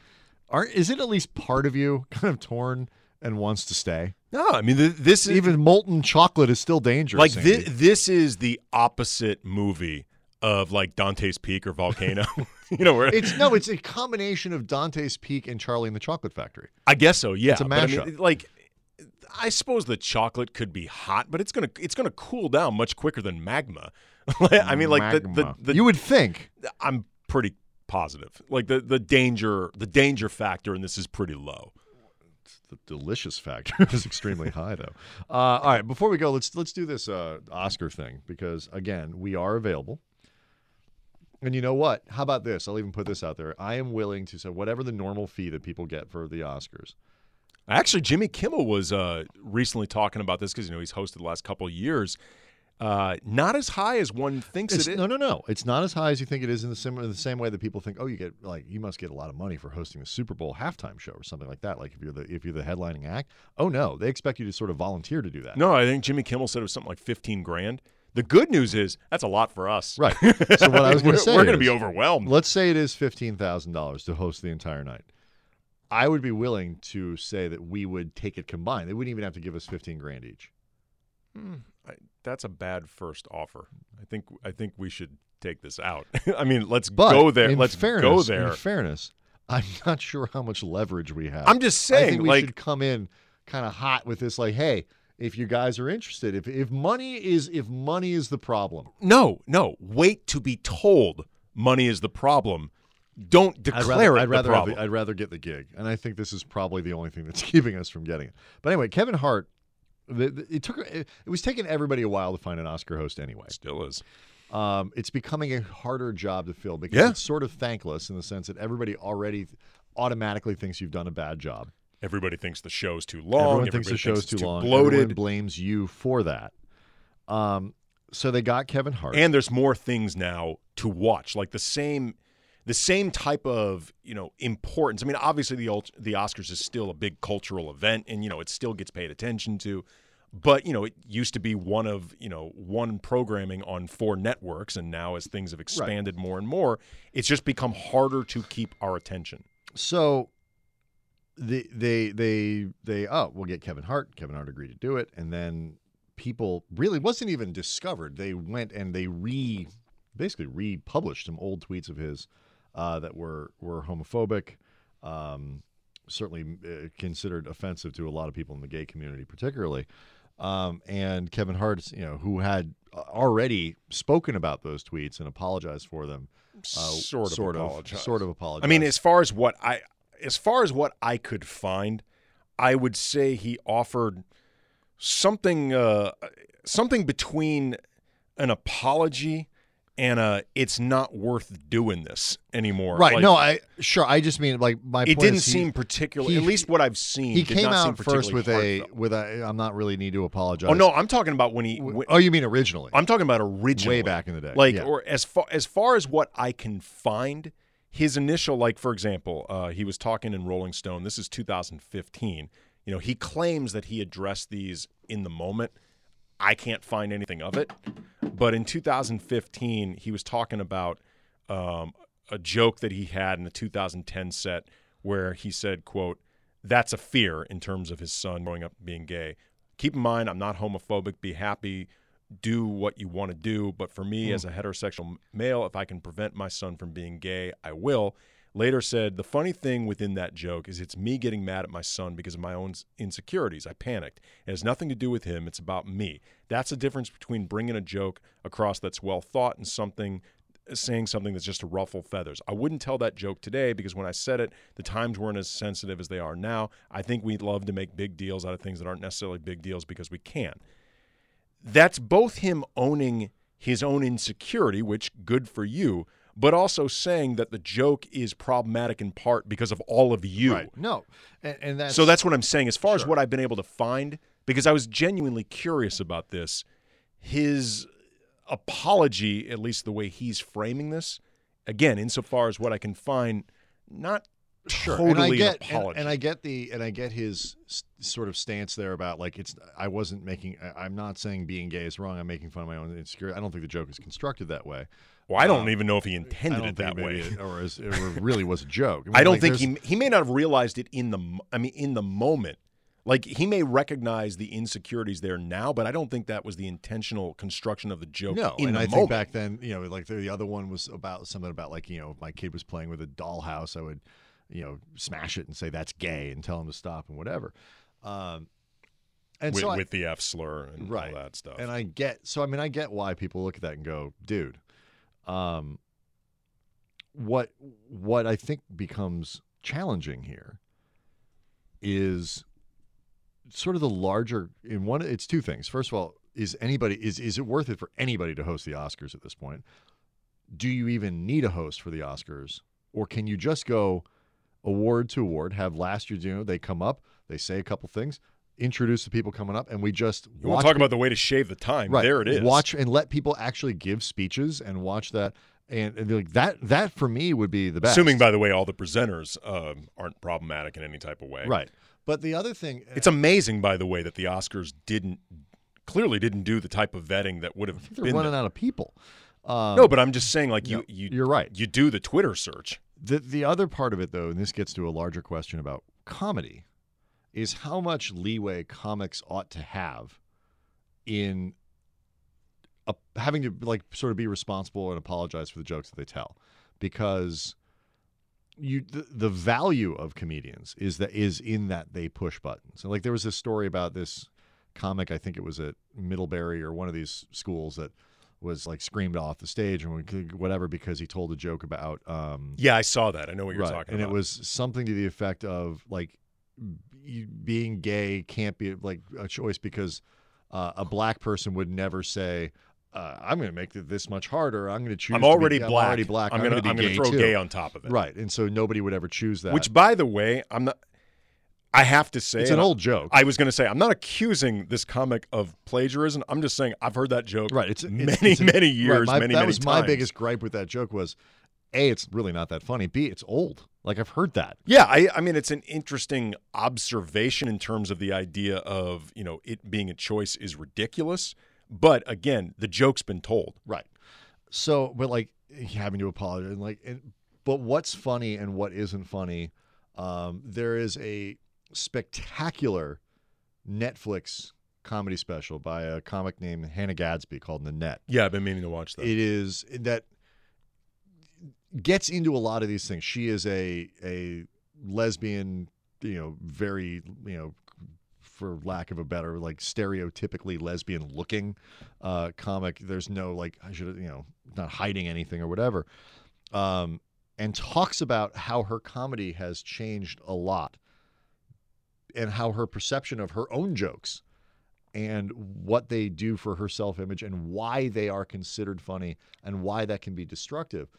Aren't is it at least part of you kind of torn and wants to stay? No, I mean th- this is Even molten chocolate is still dangerous. like this. This is the opposite movie of like Dante's Peak or Volcano. you know where It's no, it's a combination of Dante's Peak and Charlie and the Chocolate Factory. I guess so. Yeah, It's a But I mean, mashup. like, I suppose the chocolate could be hot, but it's gonna it's gonna cool down much quicker than magma. I mean, like the, the, the you would think. I'm pretty positive. Like the the danger the danger factor in this is pretty low. The delicious factor is extremely high, though. Uh, all right, before we go, let's let's do this uh, Oscar thing because again, we are available. And you know what? How about this? I'll even put this out there. I am willing to say whatever the normal fee that people get for the Oscars. Actually, Jimmy Kimmel was uh, recently talking about this because you know he's hosted the last couple of years. Uh, not as high as one thinks It's, it is. no, no, no. It's not as high as you think it is in the same in the same way that people think. Oh, you get like you must get a lot of money for hosting the Super Bowl halftime show or something like that. Like if you're the if you're the headlining act. Oh no, they expect you to sort of volunteer to do that. No, I think Jimmy Kimmel said it was something like fifteen grand. The good news is that's a lot for us. Right. So what I was going to say we're going to be overwhelmed. Let's say it is fifteen thousand dollars to host the entire night. I would be willing to say that we would take it combined. They wouldn't even have to give us fifteen grand each. That's a bad first offer. I think I think we should take this out. I mean, let's But go there. Let's fairness, go there. In fairness, I'm not sure how much leverage we have. I'm just saying, we like, should come in kind of hot with this. Like, hey, if you guys are interested, if if money is if money is the problem, no, no. Wait to be told money is the problem. Don't I'd declare rather, it I'd rather problem. the, I'd rather get the gig, and I think this is probably the only thing that's keeping us from getting it. But anyway, Kevin Hart. It took it was taking everybody a while to find an Oscar host anyway. Still is. Um, it's becoming a harder job to fill because Yeah. it's sort of thankless in the sense that everybody already automatically thinks you've done a bad job. Everybody thinks the show's too long. Everyone thinks the Everybody show's too long. bloated. Everyone blames you for that. Um, so they got Kevin Hart. and there's more things now to watch like the same the same type of you know importance i mean obviously the the oscars is still a big cultural event and you know it still gets paid attention to but you know it used to be one of you know one programming on four networks and now as things have expanded more and more it's just become harder to keep our attention so they they they they oh we'll get Kevin Hart. Kevin Hart agreed to do it, and then people really wasn't even discovered. They went and they re basically republished some old tweets of his uh, that were were homophobic. Um, certainly uh, considered offensive to a lot of people in the gay community, particularly. Um, and Kevin Hart, you know, who had already spoken about those tweets and apologized for them, uh, sort of sort apologized. of, sort of apologized. I mean, as far as what I as far as what I could find, I would say he offered something uh, something between an apology and it's not worth doing this anymore. right? Like, no, I sure. I just mean like my. it point didn't he- seem particularly. he- at least what I've seen. He did came not seem out first particularly with a with a. I'm not really need to apologize. Oh no, I'm talking about when he. When- oh, you mean originally? I'm talking about originally, way back in the day. like yeah. or as far as far as what I can find, his initial like for example, uh, he was talking in Rolling Stone. This is 2015. You know, he claims that he addressed these in the moment. I can't find anything of it, but in 2015, he was talking about um, a joke that he had in the 2010 set where he said, "quote That's a fear in terms of his son growing up being gay. Keep in mind, I'm not homophobic. Be happy." do what you want to do. But for me, as a heterosexual male, if I can prevent my son from being gay, I will. Later said, the funny thing within that joke is it's me getting mad at my son because of my own insecurities. I panicked. It has nothing to do with him. It's about me. That's the difference between bringing a joke across that's well thought and something uh, saying something that's just to ruffle feathers. I wouldn't tell that joke today because when I said it, the times weren't as sensitive as they are now. I think we'd love to make big deals out of things that aren't necessarily big deals because we can that's both him owning his own insecurity, which good for you, but also saying that the joke is problematic in part because of all of you. right. No, and, and that's So that's what I'm saying. As far as what I've been able to find, because I was genuinely curious about this, his apology, at least the way he's framing this, again, insofar as what I can find, not Sure, totally and I an get apology. and, and I get the and I get his s- sort of stance there about like it's I wasn't making I- I'm not saying being gay is wrong. I'm making fun of my own insecurity. I don't think the joke is constructed that way. well, I don't um, even know if he intended it that way. it, or, is, or really was a joke. mean, I don't like, think he he may not have realized it in the I mean in the moment. Like he may recognize the insecurities there now, but I don't think that was the intentional construction of the joke. No, in and the I moment. think back then, you know, like the, the other one was about something about like you know, if my kid was playing with a dollhouse, I would, you know, smash it and say that's gay and tell him to stop and whatever. Um, and with, so I, with the F slur and Right. all that stuff. and I get so I mean I get why people look at that and go, dude, um, what what I think becomes challenging here is sort of the larger in one it's two things. First of all, is anybody is is it worth it for anybody to host the Oscars at this point? Do you even need a host for the Oscars or can you just go award to award, have last year's, you know, they come up, they say a couple things, introduce the people coming up and we just you want watch to talk about the way to shave the time? Right. There it is. Watch and let people actually give speeches and watch that. And, and like that, that for me would be the best. Assuming, by the way, all the presenters um, aren't problematic in any type of way. right. But the other thing, It's amazing, by the way, that the Oscars didn't clearly didn't do the type of vetting that would have they're been. running there. out of people. Um, no, but I'm just saying, like you, you, you're right. You do the Twitter search. The the other part of it, though, and this gets to a larger question about comedy, is how much leeway comics ought to have in a, having to like sort of be responsible and apologize for the jokes that they tell, because you the, the value of comedians is that is in that they push buttons. And like there was this story about this comic, I think it was at Middlebury or one of these schools that was like screamed off the stage and we could- whatever because he told a joke about um Yeah, I saw that. I know what you're right. talking and about. And it was something to the effect of like b- being gay can't be like a choice because uh, a black person would never say uh, I'm going to make it this much harder. I'm going to choose. I'm to be- already I'm black. already black. I'm, I'm, going to be throw too. gay on top of it. Right, and so nobody would ever choose that. Which, by the way, I'm not. I have to say, it's an old joke. I was going to say, I'm not accusing this comic of plagiarism. I'm just saying I've heard that joke right, it's many, it's, it's many right, years, my- many, that many was my biggest gripe with that joke was, a, it's really not that funny. B, it's old. Like I've heard that. Yeah, I, I mean, it's an interesting observation in terms of the idea of you know it being a choice is ridiculous. But again, the joke's been told. Right. So, but like having to apologize, and like, and, but what's funny and what isn't funny? Um, there is a spectacular Netflix comedy special by a comic named Hannah Gadsby called Nanette. Yeah, I've been meaning to watch that. It is that gets into a lot of these things. She is a a lesbian, you know, very you know, for lack of a better, like stereotypically lesbian looking uh, comic. There's no like I should you know not hiding anything or whatever, um, and talks about how her comedy has changed a lot, and how her perception of her own jokes and what they do for her self image and why they are considered funny and why that can be destructive.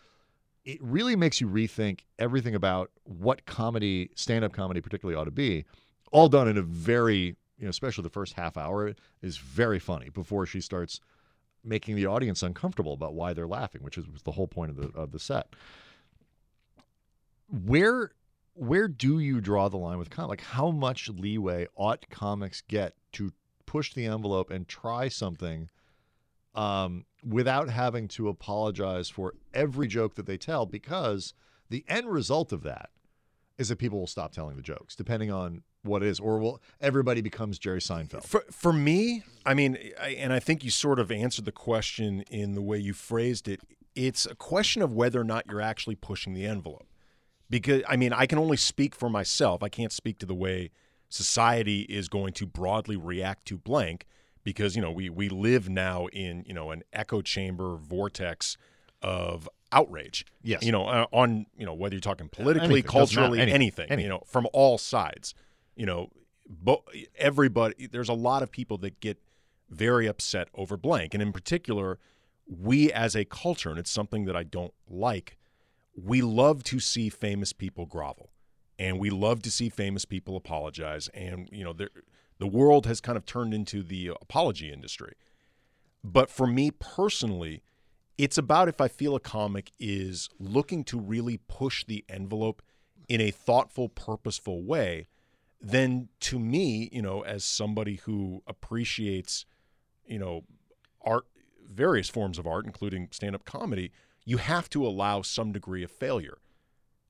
It really makes you rethink everything about what comedy, stand up comedy particularly, ought to be. All done in a very, you know, especially the first half hour is very funny before she starts making the audience uncomfortable about why they're laughing, which is the whole point of the of the set. Where where do you draw the line with comic? Like how much leeway ought comics get to push the envelope and try something um, without having to apologize for every joke that they tell because the end result of that is that people will stop telling the jokes depending on what it is or will everybody becomes jerry seinfeld For for me, I mean, I, and I think you sort of answered the question in the way you phrased it. It's a question of whether or not you're actually pushing the envelope. Because I mean, I can only speak for myself. I can't speak to the way society is going to broadly react to blank because, you know, we we live now in, you know, an echo chamber vortex of outrage. Yes. You know, uh, on, you know, whether you're talking politically, Anything. Culturally, Anything. anything, Anything. you know, from all sides. You know, bo- everybody there's a lot of people that get very upset over blank and in particular we as a culture and it's something that I don't like we love to see famous people grovel and we love to see famous people apologize and you know the world has kind of turned into the apology industry. But for me personally it's about if I feel a comic is looking to really push the envelope in a thoughtful, purposeful way, then to me, you know, as somebody who appreciates, you know, art, various forms of art, including stand up comedy, you have to allow some degree of failure.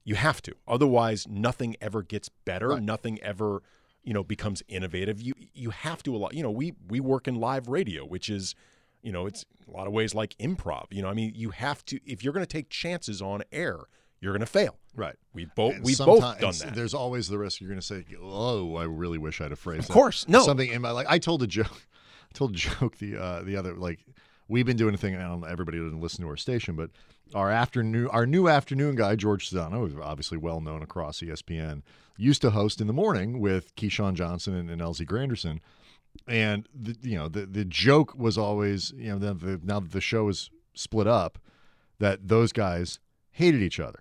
You have to. Otherwise, nothing ever gets better. Right. Nothing ever, you know, becomes innovative. You you have to allow. You know, we we work in live radio, which is, you know, it's a lot of ways like improv. You know, I mean, you have to. If you're going to take chances on air, you're going to fail. Right. We both we've both done that. There's always the risk you're going to say, "Oh, I really wish I'd have phrased Of that." course, no. something in my like. I told a joke. I told a joke the uh, the other like we've been doing a thing. I don't know, everybody doesn't listen to our station, but our afternoon our new afternoon guy George Sedano, who's obviously well known across ESPN, used to host in the morning with Keyshawn Johnson and, and LZ Granderson. And the, you know the the joke was always you know the, the, now that the show is split up, that those guys hated each other.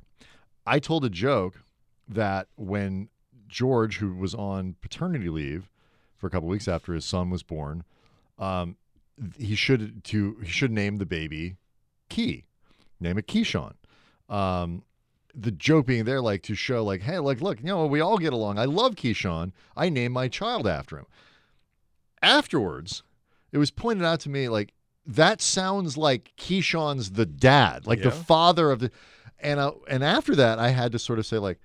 I told a joke that when George, who was on paternity leave for a couple weeks after his son was born, um, he should to he should name the baby Key, name it Keyshawn. Um, the joke being there, like to show, like, hey, like, look, you know, we all get along. I love Keyshawn. I named my child after him. Afterwards, it was pointed out to me, like, that sounds like Keyshawn's the dad, like the father of the. And uh, and after that, I had to sort of say, like,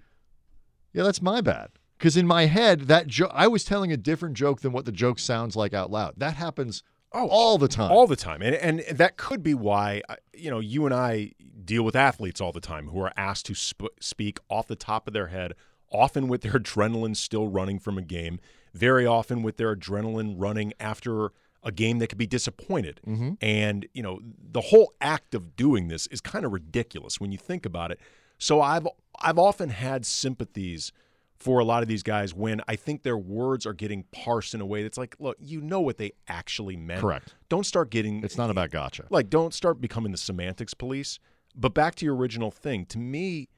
yeah, that's my bad. Because in my head, that joke, I was telling a different joke than what the joke sounds like out loud. That happens Oh, all the time. all the time and and that could be why uh, you know you and I deal with athletes all the time who are asked to sp- speak off the top of their head often with their adrenaline still running from a game very often with their adrenaline running after a game that could be disappointed Mm-hmm. and you know the whole act of doing this is kind of ridiculous when you think about it so I've I've often had sympathies for a lot of these guys when I think their words are getting parsed in a way that's like, look, you know what they actually meant. Correct. Don't start getting It's not about gotcha. like don't start becoming the semantics police. But back to your original thing, to me,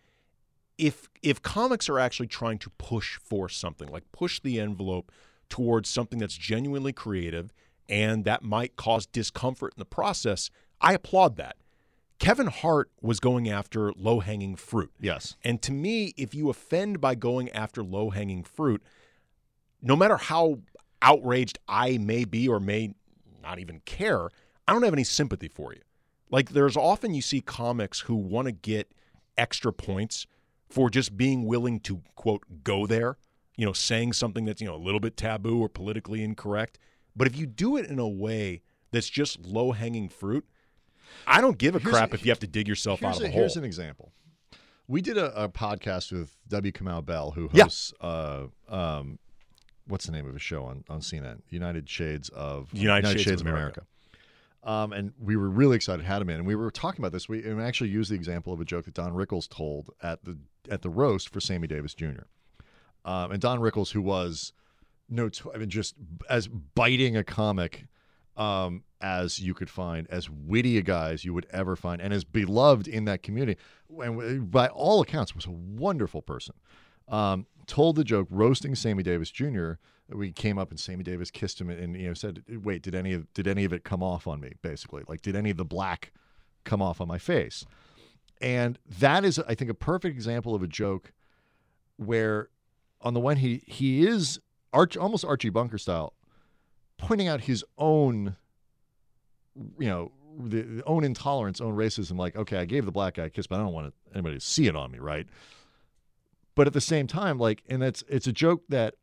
if if comics are actually trying to push for something, like push the envelope towards something that's genuinely creative and that might cause discomfort in the process, I applaud that. Kevin Hart was going after low-hanging fruit. Yes. And to me, if you offend by going after low hanging fruit, no matter how outraged I may be or may not even care, I don't have any sympathy for you. Like, there's often you see comics who want to get extra points for just being willing to, quote, go there, you know, saying something that's, you know, a little bit taboo or politically incorrect. But if you do it in a way that's just low hanging fruit, I don't give a Here's crap a- if you have to dig yourself out of a, a hole. here's an example. We did a, a podcast with W. Kamau Bell, who Yeah. hosts, uh, um, what's the name of his show on, on CNN? United Shades of United Shades of America. Um, and we were really excited, had him in, and we were talking about this. We and we actually used the example of a joke that Don Rickles told at the at the roast for Sammy Davis Jr. Um, and Don Rickles, who was no, I mean, just as biting a comic um, as you could find, as witty a guy as you would ever find, and as beloved in that community, and by all accounts, was a wonderful person. Um, told the joke roasting Sammy Davis Jr. We came up and Sammy Davis kissed him and you know said, "Wait, did any of did any of it come off on me?" Basically, like did any of the black come off on my face? And that is, I think, a perfect example of a joke where, on the one, he he is Arch, almost Archie Bunker style, pointing out his own, you know, the, the own intolerance, own racism. Like, okay, I gave the black guy a kiss, but I don't want anybody to see it on me, right? But at the same time, like, and it's it's a joke that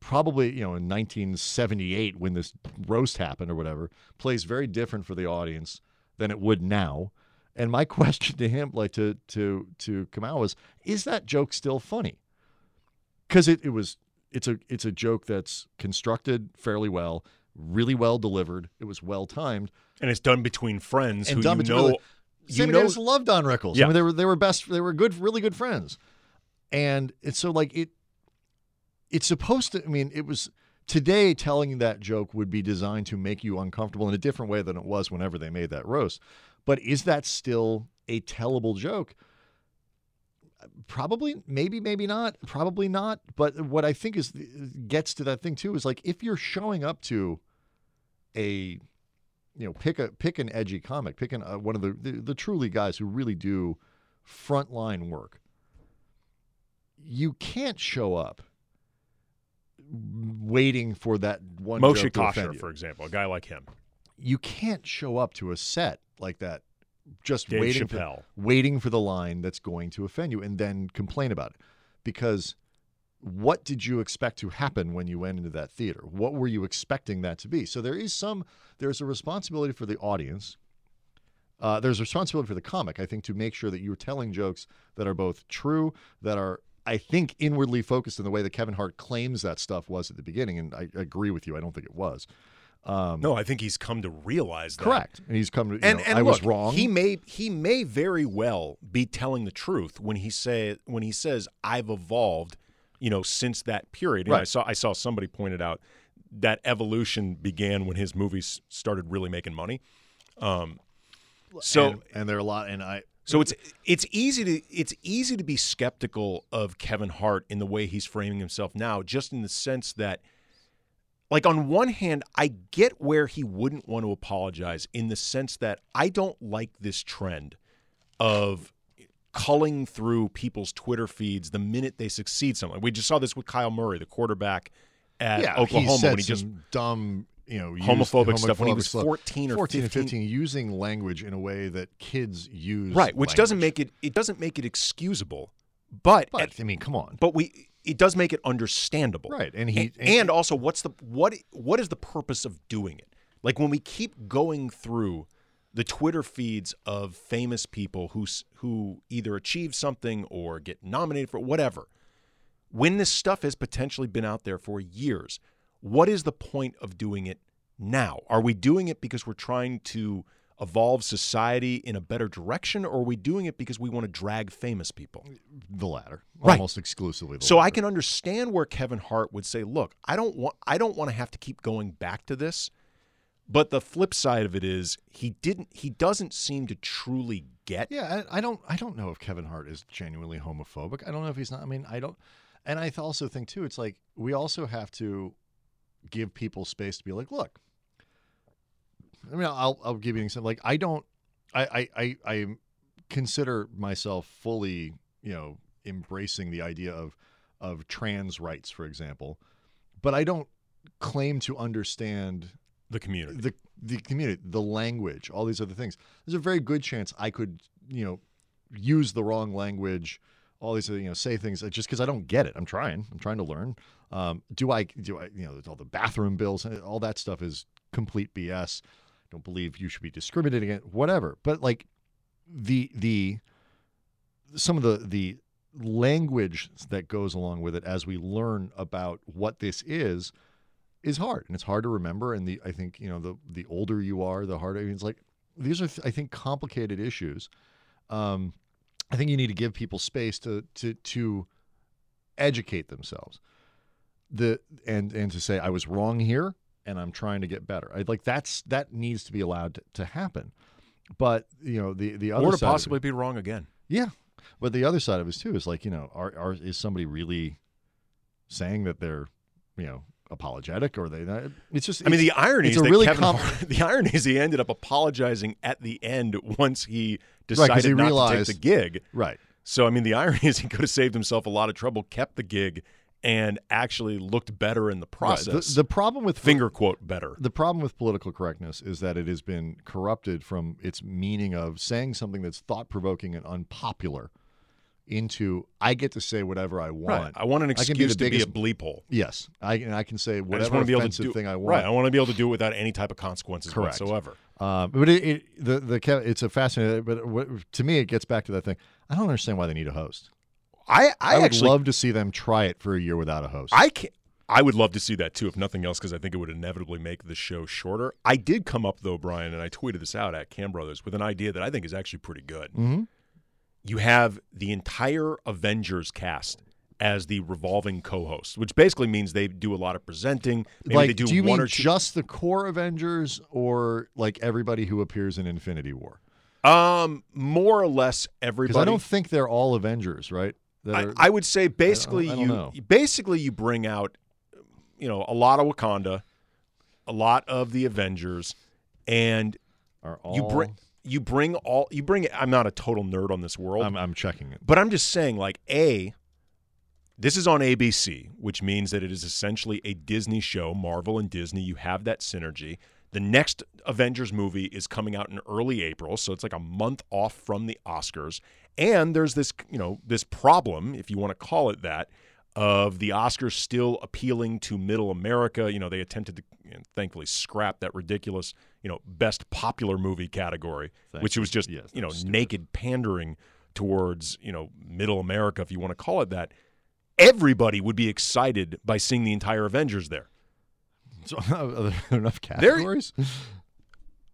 probably you know in 1978 when this roast happened or whatever plays very different for the audience than it would now. And my question to him, like to to to Kamau, was: Is that joke still funny? Because it, it was it's a it's a joke that's constructed fairly well, really well delivered. It was well timed. and it's done between friends And who done you know. like, You know, Davis loved Don Rickles. Yeah. I mean, they were they were best. They were good, really good friends. And it's so like it. It's supposed to. I mean, it was today telling that joke would be designed to make you uncomfortable in a different way than it was whenever they made that roast. But is that still a tellable joke? Probably, maybe, maybe not. Probably not. But what I think is gets to that thing too is like if you're showing up to a you know pick a pick an edgy comic pick an, uh, one of the, the the truly guys who really do frontline work you can't show up waiting for that one Moshe joke to offend you. for example, a guy like him, you can't show up to a set like that just Dave waiting Chappelle. for, waiting for the line that's going to offend you and then complain about it. Because what did you expect to happen when you went into that theater? What were you expecting that to be? So there is some there's a responsibility for the audience. Uh, there's a responsibility for the comic i think to make sure that you're telling jokes that are both true that are i think inwardly focused in the way that kevin hart claims that stuff was at the beginning. And i agree with you. I don't think it was um, No, I think he's come to realize that. correct and he's come to you And, know, and i was wrong He may he may very well be telling the truth when he say when he says I've evolved, you know, since that period. And I saw I saw somebody pointed out that evolution began when his movies started really making money. Um, so and, and there are a lot and i so it's it's easy to it's easy to be skeptical of Kevin Hart in the way he's framing himself now, just in the sense that like on one hand, I get where he wouldn't want to apologize in the sense that I don't like this trend of culling through people's Twitter feeds the minute they succeed something. We just saw this with Kyler Murray, the quarterback at yeah, Oklahoma, he when he just dumb, you know, used homophobic stuff when he was 14 or 14 15. 15, using language in a way that kids use. right, which doesn't make it it doesn't make it excusable, but But at I mean, come on. but we it does make it understandable. Right, and he- and, and also what's the what what is the purpose of doing it? Like when we keep going through the twitter feeds of famous people who who either achieve something or get nominated for whatever when this stuff has potentially been out there for years what is the point of doing it now? Are we doing it because we're trying to evolve society in a better direction or are we doing it because we want to drag famous people the latter, Right. almost exclusively. The so I can understand where Kevin Hart would say, "Look, I don't want I don't want to have to keep going back to this." But the flip side of it is he didn't he doesn't seem to truly get Yeah, I, I don't. I don't know if Kevin Hart is genuinely homophobic. I don't know if he's not. I mean, I don't. And I also think too, it's like we also have to give people space to be like, look. I mean, I'll I'll give you an example. Like, I don't. I I I, I consider myself fully, you know, embracing the idea of of trans rights, for example, but I don't claim to understand the community. the the community, the language, all these other things. There's a very good chance I could, you know, use the wrong language, all these, you know, say things just because I don't get it. I'm trying. I'm trying to learn. Um, do I? Do I? You know, all the bathroom bills, all that stuff is complete BS. Don't believe you should be discriminated against. Whatever. But like the the some of the the language that goes along with it as we learn about what this is is hard and it's hard to remember and the i think you know the the older you are the harder it's like these are i think complicated issues um i think you need to give people space to to to educate themselves the and and to say i was wrong here and i'm trying to get better i like that's that needs to be allowed to, to happen but you know the the other or to side of it- possibly be wrong again. yeah, but the other side of it too is like you know, are, are is somebody really saying that they're you know apologetic or they? It's just. I mean, the irony is that really Kevin com- the irony is he ended up apologizing at the end once he decided he not realized- to take the gig. right. So I mean, the irony is he could have saved himself a lot of trouble, kept the gig, and actually looked better in the Right. process. The, the problem with finger quote better. the problem with political correctness is that it has been corrupted from its meaning of saying something that's thought provoking and unpopular into I get to say whatever I want. Right. I want an I can be excuse the to be a biggest- bleep hole. Yes, I and I can say I whatever to be able to do thing I want. Right. I want to be able to do it without any type of consequences Correct. whatsoever. Uh, but it, it the the it's a fascinating. But to me, it gets back to that thing. I don't understand why they need a host. I I, I, would actually love to see them try it for a year without a host. I can I would love to see that too, if nothing else, because I think it would inevitably make the show shorter. I did come up though, Brian, and I tweeted this out at Kam Brothers with an idea that I think is actually pretty good. hmm You have the entire Avengers cast as the revolving co-host, which basically means they do a lot of presenting. Maybe Like, they do, do you one mean or two. just the core Avengers, or like everybody who appears in Infinity War? um, more or less Because everybody. I don't think they're all Avengers, right? I, are- I would say basically I don't you know. basically you bring out you know a lot of Wakanda, a lot of the Avengers, and are all. you bring you bring all you bring. I'm not a total nerd on this world, I'm, I'm checking it. but I'm just saying like a This is on ABC, which means that it is essentially a Disney show, Marvel and Disney. You have that synergy. The next Avengers movie is coming out in early April, so it's like a month off from the Oscars. And there's this, you know, this problem, if you want to call it that, of the Oscars still appealing to middle America. You know, they attempted to you know, thankfully scrap that ridiculous, you know, best popular movie category, Thank which was just, Yes, you know, naked pandering towards, you know, middle America, if you want to call it that. Everybody would be excited by seeing the entire Avengers there. So, are there enough categories?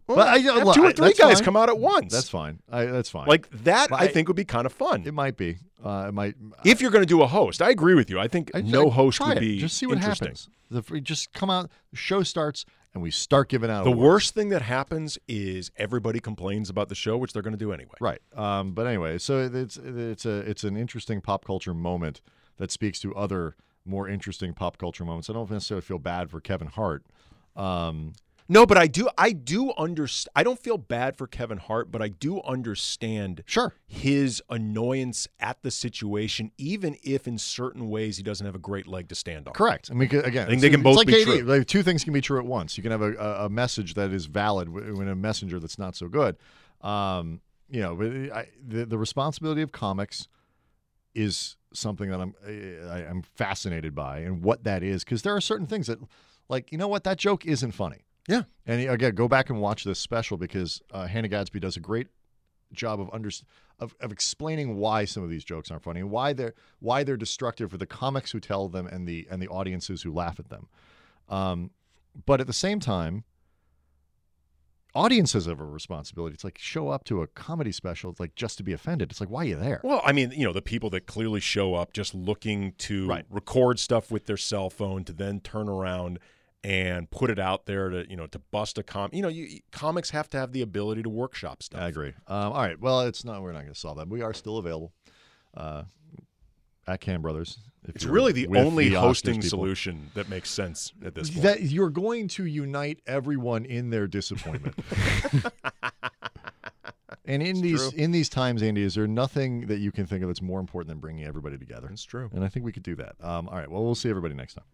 Well, But I- have two or three that's guys fine. come out at once. That's fine. I, that's fine. like that. I I- think would be kind of fun. it might be. Uh, it might. if you're going to do a host, I agree with you. I think I- no I- host would it. be just see what interesting. happens. The, just come out. The show starts, and we start giving out The awards. worst thing that happens is everybody complains about the show, which they're going to do anyway. Right. Um, but anyway, so it's it's a it's an interesting pop culture moment that speaks to other more interesting pop culture moments. I don't necessarily feel bad for Kevin Hart. Um, No, but I do. I do understand. I don't feel bad for Kevin Hart, but I do understand sure. his annoyance at the situation, even if in certain ways he doesn't have a great leg to stand on. Correct. I mean, again, I think they can both like be AD. true. Like, two things can be true at once. You can have a, a, message that is valid when a messenger that's not so good. Um, you know, I, the the responsibility of comics is something that I'm I, I'm fascinated by, and what that is, because there are certain things that, like, you know what, that joke isn't funny. Yeah. And again, go back and watch this special because uh, Hannah Gadsby does a great job of under of, of explaining why some of these jokes aren't funny and why they're why they're destructive for the comics who tell them and the and the audiences who laugh at them. Um, but at the same time, audiences have a responsibility. It's like show up to a comedy special, it's like just to be offended. It's like why are you there? Well, I mean, you know, the people that clearly show up just looking to Right. record stuff with their cell phone to then turn around and put it out there to, you know, to bust a com. You know, you, comics have to have the ability to workshop stuff. I agree. Um, all right. Well, it's not. We're not going to solve that. We are still available uh, at Kam Brothers. It's really the only the hosting solution that makes sense at this point. That you're going to unite everyone in their disappointment. and in these true. in these times, Andy, is there nothing that you can think of that's more important than bringing everybody together? That's true. And I think we could do that. Um, all right. Well, we'll see everybody next time.